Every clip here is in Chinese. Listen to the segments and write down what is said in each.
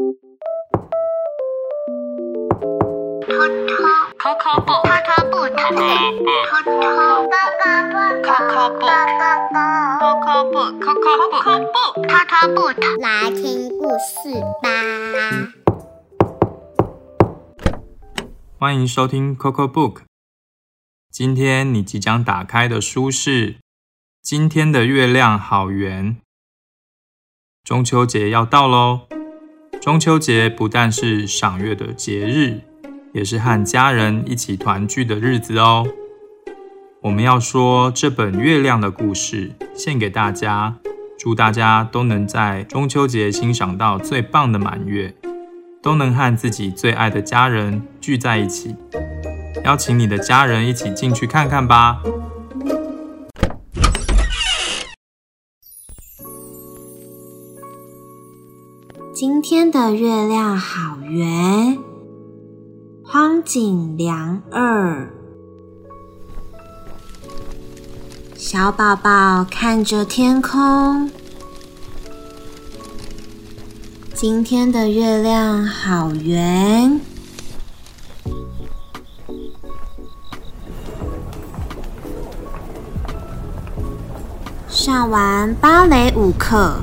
偷偷，来听故事吧。欢迎收听 Coco Book，今天你即将打开的书是《今天的月亮好圆》，中秋节要到喽。中秋节不但是赏月的节日，也是和家人一起团聚的日子哦。我们要说这本月亮的故事，献给大家，祝大家都能在中秋节欣赏到最棒的满月。都能和自己最爱的家人聚在一起，邀请你的家人一起进去看看吧。今天的月亮好圆，荒井良二。小宝宝看着天空。今天的月亮好圆。上完芭蕾舞课，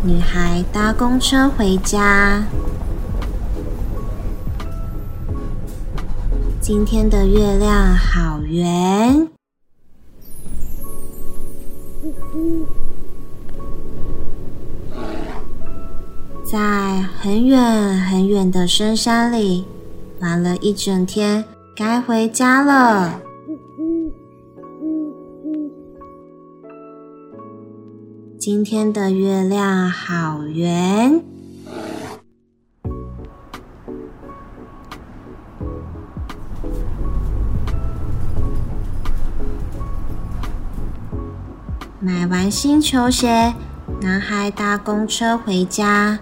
女孩搭公车回家。今天的月亮好圆。在很远很远的深山里玩了一整天，该回家了。今天的月亮好圆。买完新球鞋，男孩搭公车回家。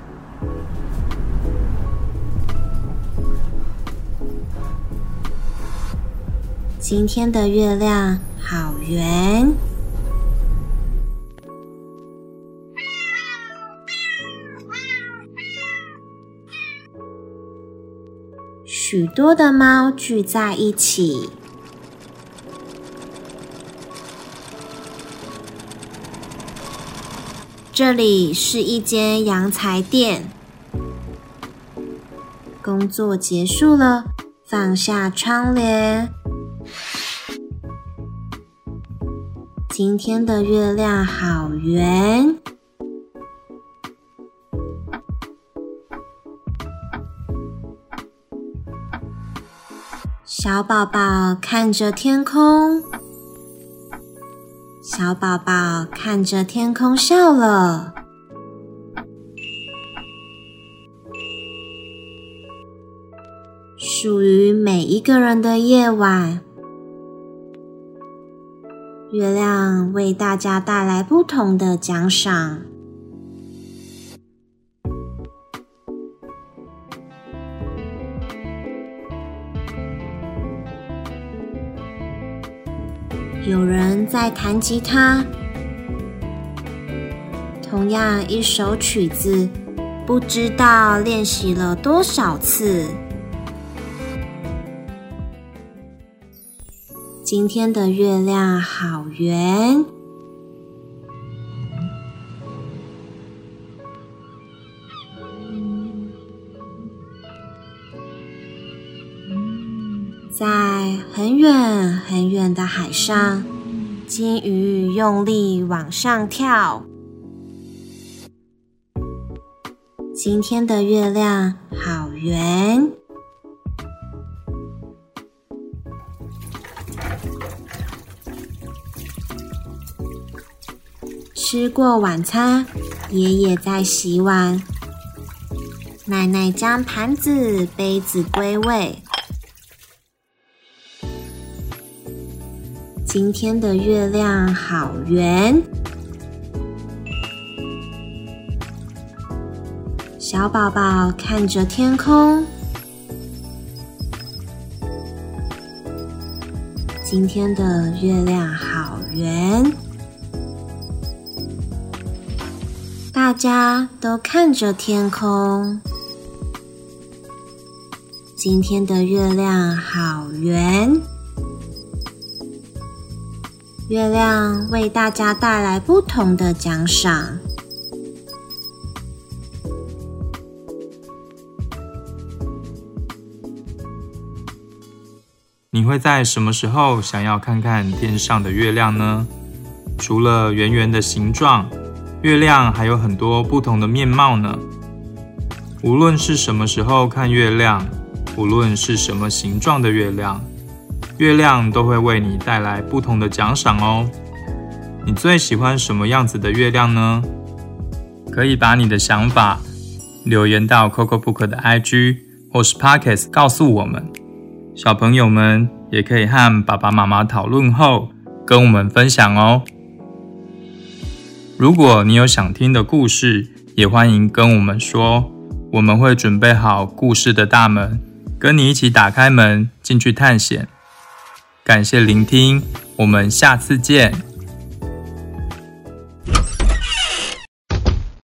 今天的月亮好圆，许多的猫聚在一起。这里是一间洋裁店，工作结束了，放下窗帘。今天的月亮好圆，小宝宝看着天空，小宝宝看着天空笑了。属于每一个人的夜晚。月亮为大家带来不同的奖赏。有人在弹吉他，同样一首曲子，不知道练习了多少次。今天的月亮好圆，在很远很远的海上，金鱼用力往上跳。今天的月亮好圆。吃过晚餐，爷爷在洗碗，奶奶将盘子、杯子归位。今天的月亮好圆，小宝宝看着天空。今天的月亮好圆。大家都看着天空。今天的月亮好圆，月亮为大家带来不同的奖赏。你会在什么时候想要看看天上的月亮呢？除了圆圆的形状，月亮还有很多不同的面貌呢。无论是什么时候看月亮，无论是什么形状的月亮，月亮都会为你带来不同的奖赏哦。你最喜欢什么样子的月亮呢？可以把你的想法留言到 Coco Book 的 IG 或是 Pockets 告诉我们。小朋友们也可以和爸爸妈妈讨论后跟我们分享哦。如果你有想听的故事，也欢迎跟我们说，我们会准备好故事的大门，跟你一起打开门进去探险。感谢聆听，我们下次见。